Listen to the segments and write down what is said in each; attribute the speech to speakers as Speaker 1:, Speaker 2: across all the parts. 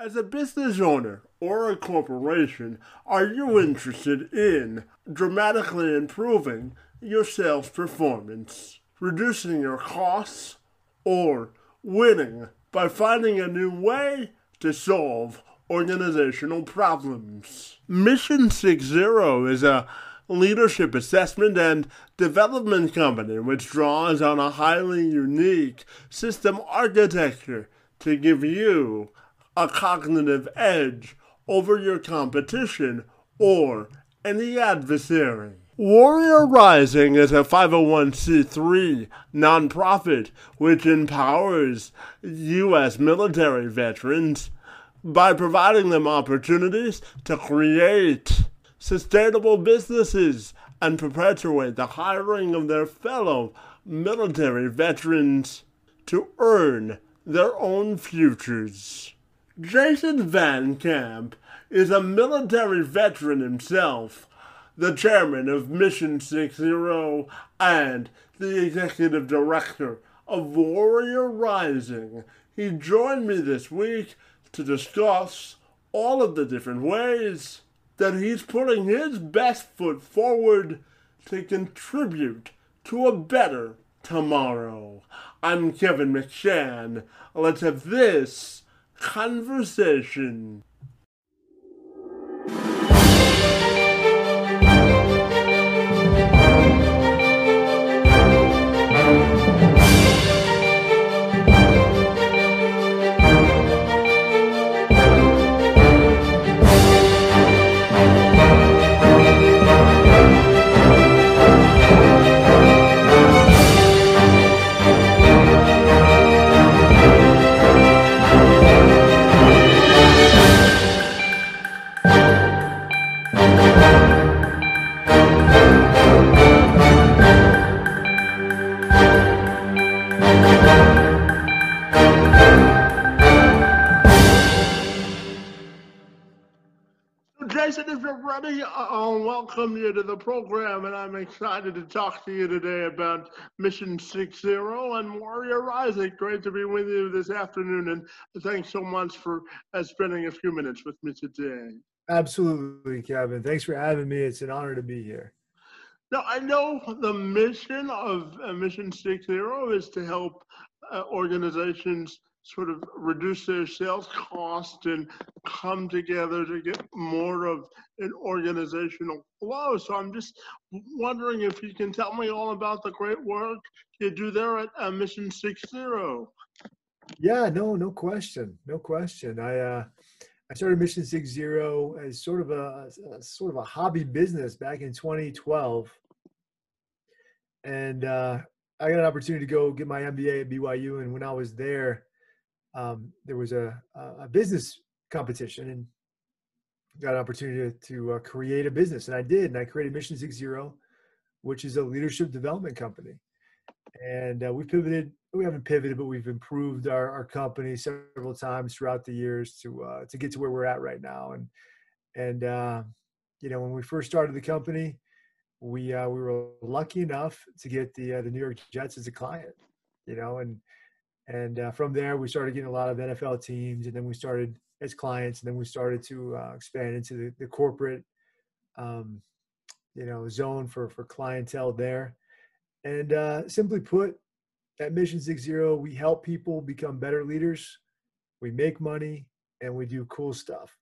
Speaker 1: As a business owner or a corporation, are you interested in dramatically improving your sales performance, reducing your costs, or winning by finding a new way to solve organizational problems? Mission 60 is a leadership assessment and development company which draws on a highly unique system architecture to give you a cognitive edge over your competition or any adversary. Warrior Rising is a 501c3 nonprofit which empowers U.S. military veterans by providing them opportunities to create sustainable businesses and perpetuate the hiring of their fellow military veterans to earn their own futures. Jason Van Camp is a military veteran himself, the chairman of Mission 60 and the executive director of Warrior Rising. He joined me this week to discuss all of the different ways that he's putting his best foot forward to contribute to a better tomorrow. I'm Kevin McShann. Let's have this conversation. Welcome you to the program, and I'm excited to talk to you today about Mission 60 and Warrior Rising. Great to be with you this afternoon, and thanks so much for uh, spending a few minutes with me today.
Speaker 2: Absolutely, Kevin. Thanks for having me. It's an honor to be here.
Speaker 1: Now, I know the mission of uh, Mission 60 is to help uh, organizations sort of reduce their sales cost and come together to get more of an organizational flow. So I'm just wondering if you can tell me all about the great work you do there at uh, Mission 60.
Speaker 2: Yeah, no, no question, no question. I uh, I started Mission 60 as sort of a, a sort of a hobby business back in 2012, and uh, I got an opportunity to go get my MBA at BYU. And when I was there, um, there was a, a business competition and got an opportunity to, to uh, create a business. And I did. And I created Mission Six Zero, which is a leadership development company. And uh, we pivoted. We haven't pivoted, but we've improved our, our company several times throughout the years to uh, to get to where we're at right now. And and uh, you know, when we first started the company, we uh, we were lucky enough to get the uh, the New York Jets as a client. You know, and and uh, from there, we started getting a lot of NFL teams, and then we started as clients, and then we started to uh, expand into the, the corporate, um, you know, zone for for clientele there. And uh, simply put, at Mission Six Zero, we help people become better leaders. We make money, and we do cool stuff.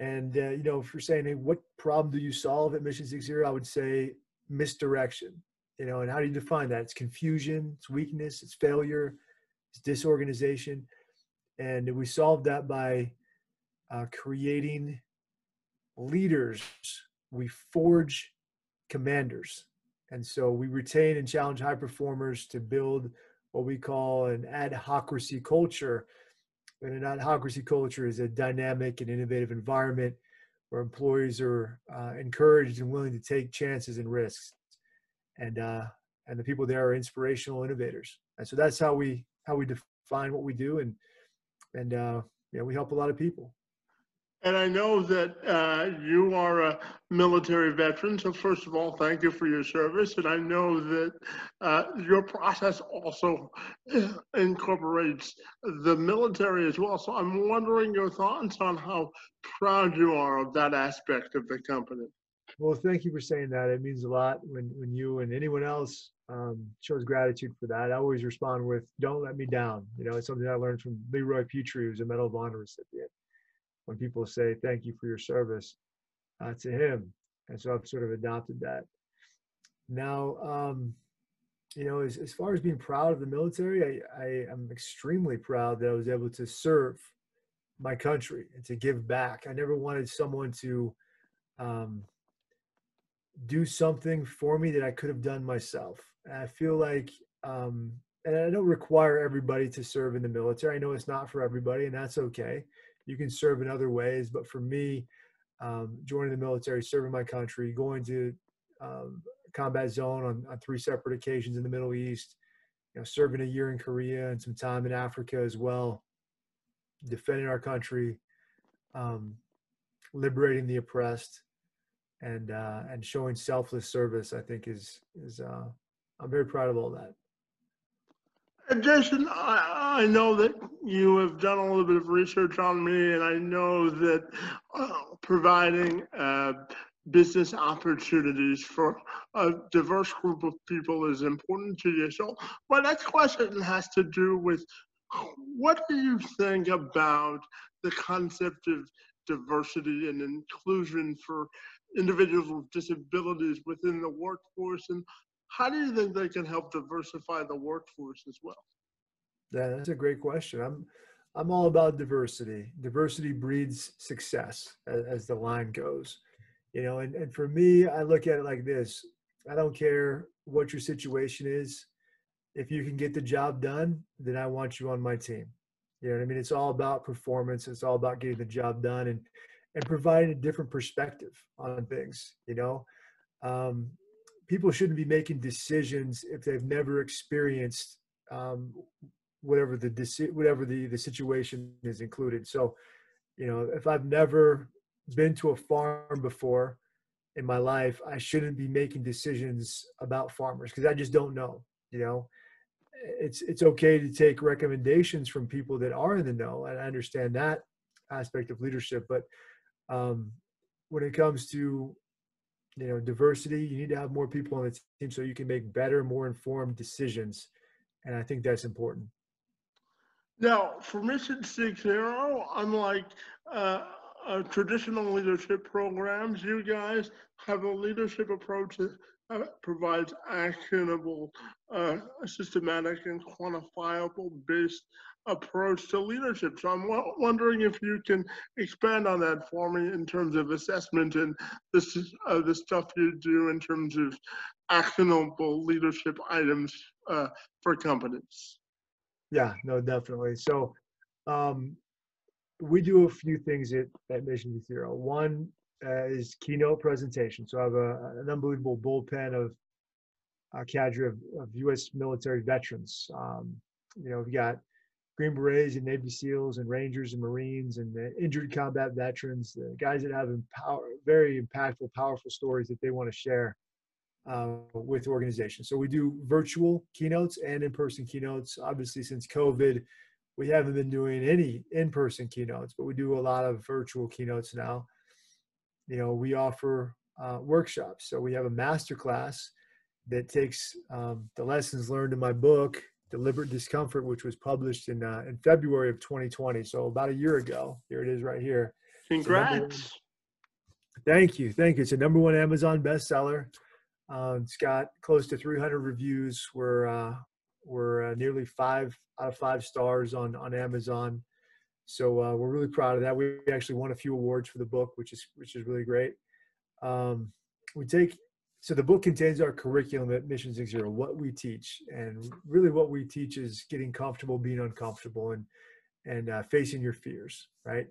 Speaker 2: And uh, you know, if you're saying, hey, what problem do you solve at Mission Six Zero? I would say misdirection. You know, and how do you define that? It's confusion, it's weakness, it's failure it's disorganization. And we solved that by uh, creating leaders. We forge commanders. And so we retain and challenge high performers to build what we call an adhocracy culture. And an adhocracy culture is a dynamic and innovative environment where employees are uh, encouraged and willing to take chances and risks. And, uh, and the people there are inspirational innovators. And so that's how we how we define what we do and and uh, yeah, we help a lot of people.
Speaker 1: And I know that uh, you are a military veteran. So, first of all, thank you for your service. And I know that uh, your process also incorporates the military as well. So, I'm wondering your thoughts on how proud you are of that aspect of the company.
Speaker 2: Well, thank you for saying that. It means a lot when, when you and anyone else um, shows gratitude for that. I always respond with, don't let me down. You know, it's something I learned from Leroy Petry, who's a Medal of Honor recipient when people say thank you for your service uh, to him. And so I've sort of adopted that. Now, um, you know, as, as far as being proud of the military, I, I am extremely proud that I was able to serve my country and to give back. I never wanted someone to um, do something for me that I could have done myself. And I feel like, um, and I don't require everybody to serve in the military. I know it's not for everybody, and that's okay you can serve in other ways. But for me, um, joining the military, serving my country, going to um, combat zone on, on three separate occasions in the Middle East, you know, serving a year in Korea and some time in Africa as well, defending our country, um, liberating the oppressed, and uh, and showing selfless service. I think is is uh, I'm very proud of all that.
Speaker 1: Jason, I, I know that you have done a little bit of research on me, and I know that uh, providing uh, business opportunities for a diverse group of people is important to you. So, my next question has to do with what do you think about the concept of diversity and inclusion for individuals with disabilities within the workforce, and how do you think they can help diversify the workforce as well?
Speaker 2: Yeah, that's a great question. I'm I'm all about diversity. Diversity breeds success, as, as the line goes. You know, and, and for me, I look at it like this. I don't care what your situation is. If you can get the job done, then I want you on my team. You know what I mean? It's all about performance. It's all about getting the job done and and providing a different perspective on things. You know, um, people shouldn't be making decisions if they've never experienced um, whatever the whatever the the situation is included. So, you know, if I've never been to a farm before in my life, I shouldn't be making decisions about farmers because I just don't know. You know, it's it's okay to take recommendations from people that are in the know, and I understand that aspect of leadership. But um, when it comes to you know diversity. You need to have more people on the team so you can make better more informed decisions and i think that's important.
Speaker 1: Now for mission six zero unlike uh, uh, traditional leadership programs. You guys have a leadership approach uh, provides actionable uh, systematic and quantifiable based approach to leadership. So I'm wondering if you can expand on that for me in terms of assessment and this is uh, the stuff you do in terms of actionable leadership items uh, for companies.
Speaker 2: Yeah, no, definitely. So um, we do a few things at, at Mission Zero. One uh, is keynote presentation. So I have a, an unbelievable bullpen of a cadre of, of U.S. military veterans. Um, you know, we've got Green Berets and Navy SEALs and Rangers and Marines and injured combat veterans, the guys that have empower, very impactful, powerful stories that they want to share uh, with organizations. So we do virtual keynotes and in-person keynotes. Obviously, since COVID, we haven't been doing any in-person keynotes, but we do a lot of virtual keynotes now. You know, we offer uh, workshops. So we have a master class that takes um, the lessons learned in my book Deliberate Discomfort, which was published in uh, in February of 2020. So about a year ago. Here it is, right here.
Speaker 1: Congrats.
Speaker 2: Thank you, thank you. It's a number one Amazon bestseller. Uh, it's got close to 300 reviews. We're uh, we're uh, nearly five out of five stars on on Amazon. So uh, we're really proud of that. We actually won a few awards for the book, which is which is really great. Um, we take so the book contains our curriculum at Mission Six Zero, what we teach, and really what we teach is getting comfortable being uncomfortable and and uh, facing your fears, right?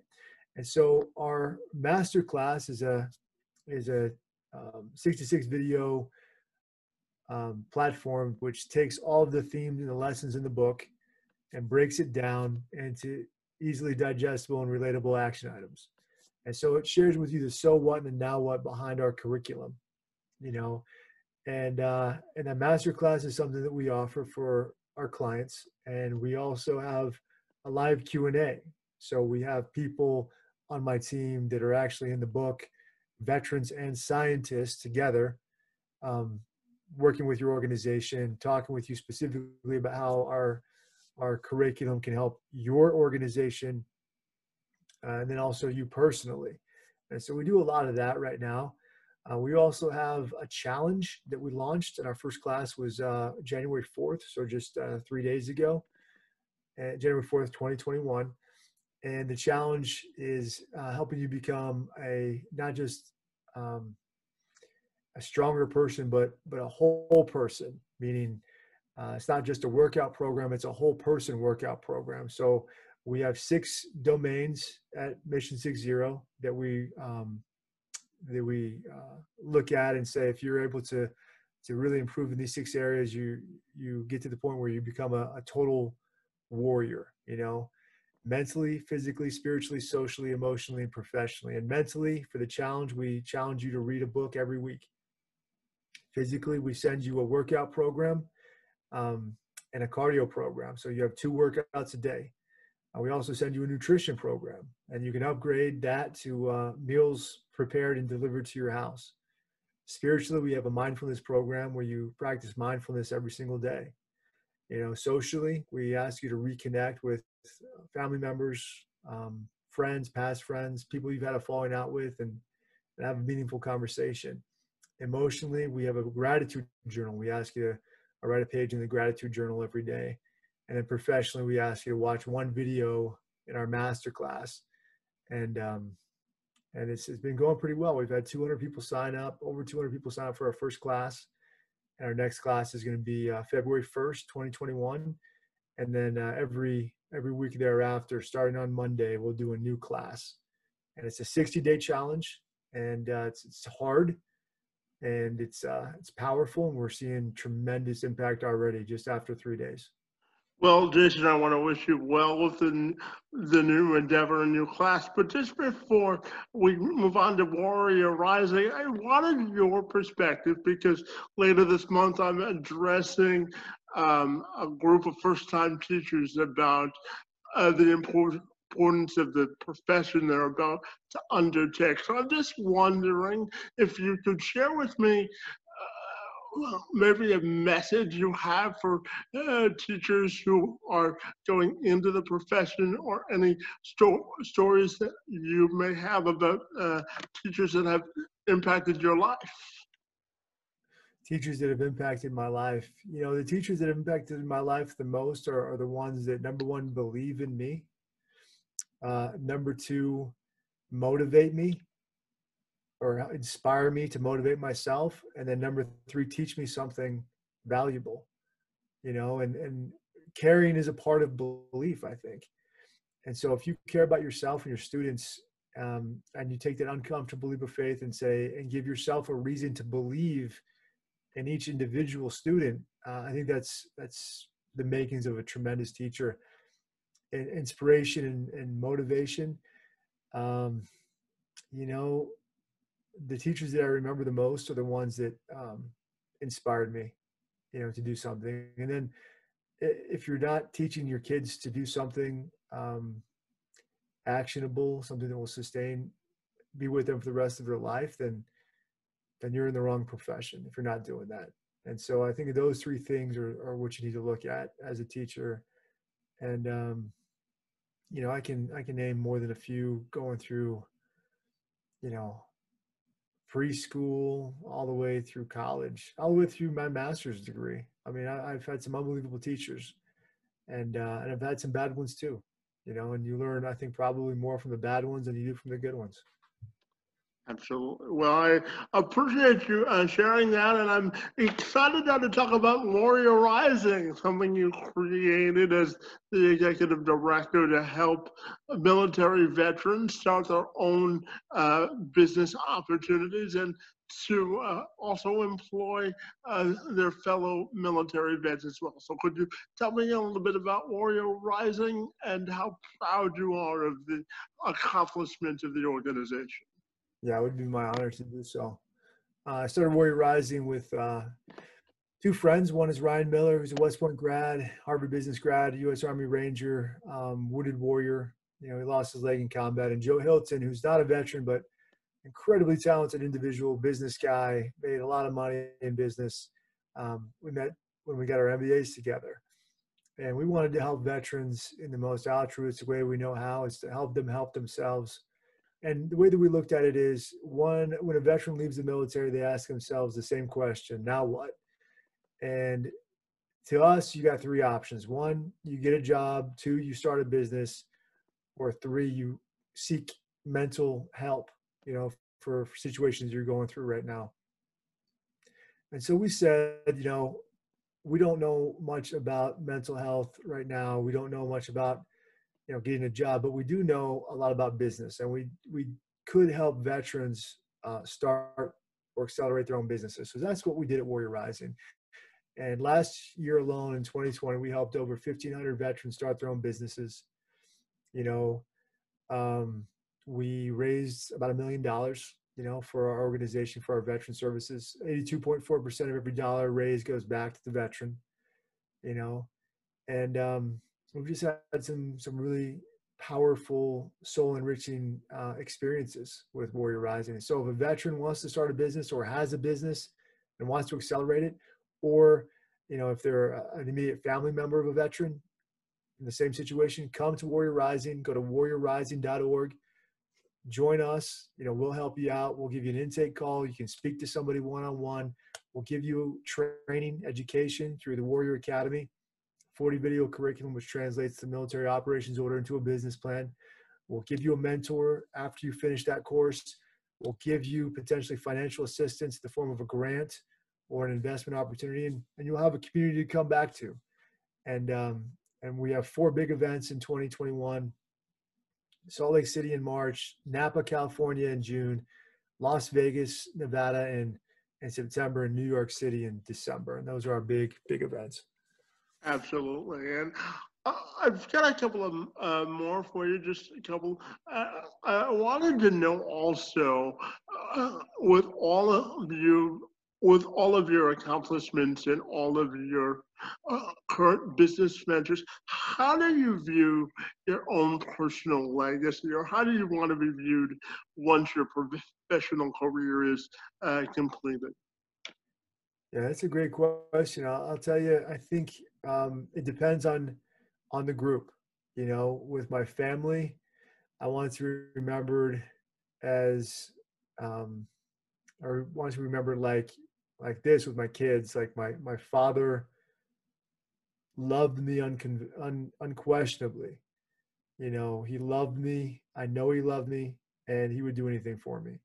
Speaker 2: And so our master class is a is a um, 66 video um, platform which takes all of the themes and the lessons in the book and breaks it down into easily digestible and relatable action items. And so it shares with you the so what and the now what behind our curriculum, you know. And uh, and that master class is something that we offer for our clients, and we also have a live Q and A. So we have people on my team that are actually in the book, veterans and scientists together, um, working with your organization, talking with you specifically about how our our curriculum can help your organization, uh, and then also you personally. And so we do a lot of that right now. Uh, we also have a challenge that we launched, and our first class was uh, January 4th, so just uh, three days ago, uh, January 4th, 2021. And the challenge is uh, helping you become a not just um, a stronger person, but but a whole person, meaning uh, it's not just a workout program; it's a whole person workout program. So we have six domains at Mission Six Zero that we um, that we uh, look at and say if you're able to to really improve in these six areas, you you get to the point where you become a, a total warrior. You know, mentally, physically, spiritually, socially, emotionally, and professionally. And mentally, for the challenge, we challenge you to read a book every week. Physically, we send you a workout program um, and a cardio program. So you have two workouts a day. Uh, we also send you a nutrition program, and you can upgrade that to uh, meals prepared and delivered to your house. Spiritually, we have a mindfulness program where you practice mindfulness every single day. You know, socially, we ask you to reconnect with family members, um, friends, past friends, people you've had a falling out with, and, and have a meaningful conversation. Emotionally, we have a gratitude journal. We ask you to write a page in the gratitude journal every day. And then professionally, we ask you to watch one video in our master class. And um, and it's, it's been going pretty well. We've had 200 people sign up, over 200 people sign up for our first class. And our next class is going to be uh, February 1st, 2021. And then uh, every every week thereafter, starting on Monday, we'll do a new class. And it's a 60 day challenge, and uh, it's, it's hard and it's uh, it's powerful, and we're seeing tremendous impact already just after three days.
Speaker 1: Well, Jason, I want to wish you well with the, the new endeavor and new class. But just before we move on to Warrior Rising, I wanted your perspective because later this month I'm addressing um, a group of first time teachers about uh, the importance of the profession they're about to undertake. So I'm just wondering if you could share with me maybe a message you have for uh, teachers who are going into the profession or any sto- stories that you may have about uh, teachers that have impacted your life.
Speaker 2: Teachers that have impacted my life. You know the teachers that have impacted my life the most are, are the ones that number one believe in me uh, number two motivate me or inspire me to motivate myself. And then number three teach me something valuable you know and and caring is a part of belief i think. And so if you care about yourself and your students um, and you take that uncomfortable leap of faith and say and give yourself a reason to believe in each individual student uh, i think that's that's the makings of a tremendous teacher and inspiration and, and motivation um, you know the teachers that I remember the most are the ones that um, inspired me, you know, to do something. And then if you're not teaching your kids to do something um, actionable, something that will sustain, be with them for the rest of their life, then then you're in the wrong profession if you're not doing that. And so I think those three things are, are what you need to look at as a teacher. And um, you know, I can I can name more than a few going through, you know, preschool all the way through college, all the way through my master's degree. I mean, I, have had some unbelievable teachers, and uh, and I've had some bad ones too. You know, and you learn, I think, probably more from the bad ones than you do from the good ones.
Speaker 1: Absolutely. Well, I appreciate you uh, sharing that, and I'm excited now to talk about Warrior Rising, something you created as the executive director to help military veterans start their own uh, business opportunities. And to uh, also employ uh, their fellow military vets as well. So could you tell me a little bit about Warrior Rising and how proud you are of the accomplishment of the organization?
Speaker 2: Yeah, it would be my honor to do so. Uh, I started Warrior Rising with uh, two friends. One is Ryan Miller, who's a West Point grad, Harvard Business grad, U.S. Army Ranger, um, wounded warrior. You know, he lost his leg in combat. And Joe Hilton, who's not a veteran, but incredibly talented individual, business guy, made a lot of money in business. Um, we met when we got our MBAs together. And we wanted to help veterans in the most altruistic way we know how is to help them help themselves and the way that we looked at it is one when a veteran leaves the military they ask themselves the same question now what? And to us you got three options. One you get a job. Two you start a business. Or three you seek mental help you know for, for situations you're going through right now. And so we said you know we don't know much about mental health right now. We don't know much about you know getting a job but we do know a lot about business and we we could help veterans uh, start or accelerate their own businesses. So that's what we did at warrior rising. And last year alone in 2020 we helped over 1500 veterans start their own businesses. You know um, we raised about a million dollars you know for our organization for our veteran services. 82.4% of every dollar raised goes back to the veteran you know. And um, we've just had some some really powerful soul enriching uh, experiences with warrior rising. So if a veteran wants to start a business or has a business and wants to accelerate it or you know if they're an immediate family member of a veteran in the same situation come to warrior rising. Go to warriorrising.org join us. You know we'll help you out. We'll give you an intake call. You can speak to somebody one-on-one. We'll give you training education through the warrior academy 40 video curriculum, which translates the military operations order into a business plan. We'll give you a mentor after you finish that course. We'll give you potentially financial assistance in the form of a grant or an investment opportunity, and, and you'll have a community to come back to. And um, and we have four big events in 2021: Salt Lake City in March, Napa, California in June, Las Vegas, Nevada in in September, and New York City in December. And those are our big big events.
Speaker 1: Absolutely. And uh, I've got a couple of uh, more for you, just a couple. Uh, I wanted to know also, uh, with all of you, with all of your accomplishments and all of your uh, current business ventures, how do you view your own personal legacy, or how do you want to be viewed once your professional career is uh, completed?
Speaker 2: Yeah, that's a great question. I'll, I'll tell you, I think um, it depends on on the group. You know, with my family, I want to be remembered as, um, or want to remember like like this with my kids. Like my my father loved me uncon- un- unquestionably. You know, he loved me. I know he loved me, and he would do anything for me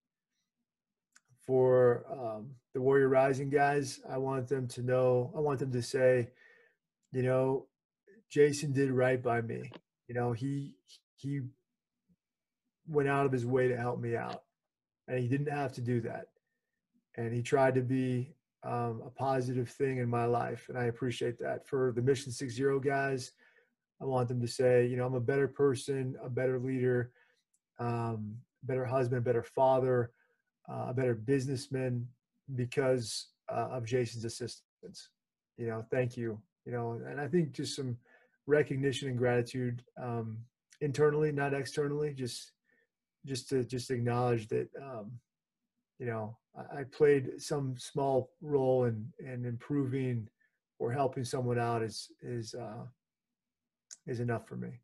Speaker 2: for um, the Warrior Rising guys, I want them to know, I want them to say, you know, Jason did right by me. You know, he he went out of his way to help me out, and he didn't have to do that. And he tried to be um, a positive thing in my life, and I appreciate that. For the Mission Six Zero guys, I want them to say, you know, I'm a better person, a better leader, um, better husband, better father uh, a better businessman because uh, of Jason's assistance. You know, thank you. You know, and I think just some recognition and gratitude um, internally, not externally, just just to just acknowledge that um, you know I, played some small role in in improving or helping someone out is is uh, is enough for me.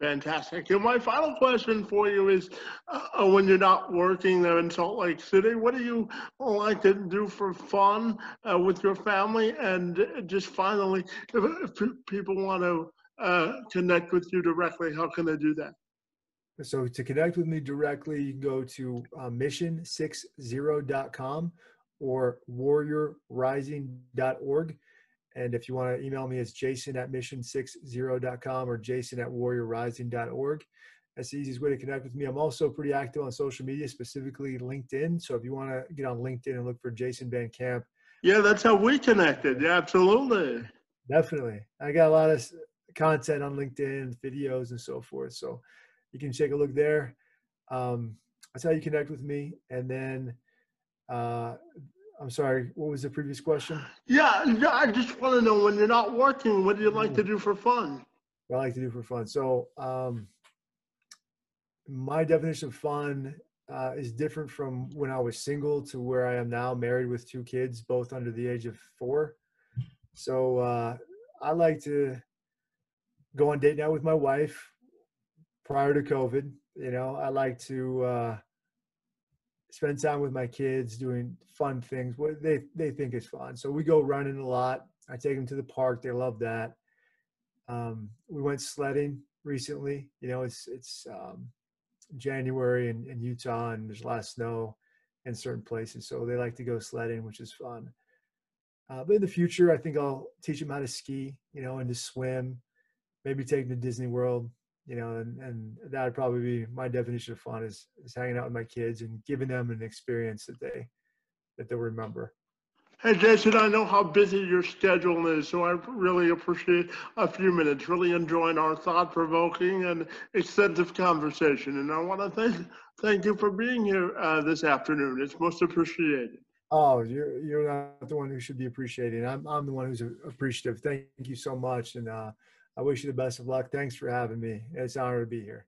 Speaker 1: Fantastic. And my final question for you is uh, when you're not working there in Salt Lake City, what do you like to do for fun uh, with your family? And just finally, if, if people want to uh, connect with you directly, how can they do that?
Speaker 2: So to connect with me directly, you go to uh, mission60.com or warriorrising.org. And if you want to email me, it's jason at mission60.com or jason at warriorrising.org. That's the easiest way to connect with me. I'm also pretty active on social media, specifically LinkedIn. So if you want to get on LinkedIn and look for Jason Van Camp,
Speaker 1: Yeah, that's how we connected. Yeah, absolutely.
Speaker 2: definitely. I got a lot of content on LinkedIn, videos, and so forth. So you can take a look there. Um, that's how you connect with me. And then, uh, I'm sorry, what was the previous question?
Speaker 1: Yeah, yeah, I just want to know when you're not working, what do you like to do for fun?
Speaker 2: what I like to do for fun. So, um, my definition of fun uh, is different from when I was single to where I am now, married with two kids, both under the age of four. So, uh, I like to go on date night with my wife prior to COVID. You know, I like to uh, spend time with my kids doing fun things, what they, they think is fun. So, we go running a lot. I take them to the park. They love that. Um, we went sledding recently. You know, it's it's um, January in, in Utah, and there's a lot of snow in certain places, so they like to go sledding, which is fun. Uh, but in the future, I think I'll teach them how to ski. You know, and to swim. Maybe take them to Disney World. You know, and and that would probably be my definition of fun is is hanging out with my kids and giving them an experience that they that they'll remember.
Speaker 1: Hey, Jason, I know how busy your schedule is, so I really appreciate a few minutes. Really enjoying our thought-provoking and extensive conversation, and I want to thank thank you for being here uh, this afternoon. It's most appreciated.
Speaker 2: Oh, you're you're not the one who should be appreciated. I'm I'm the one who's appreciative. Thank you so much, and uh, I wish you the best of luck. Thanks for having me. It's an honor to be here.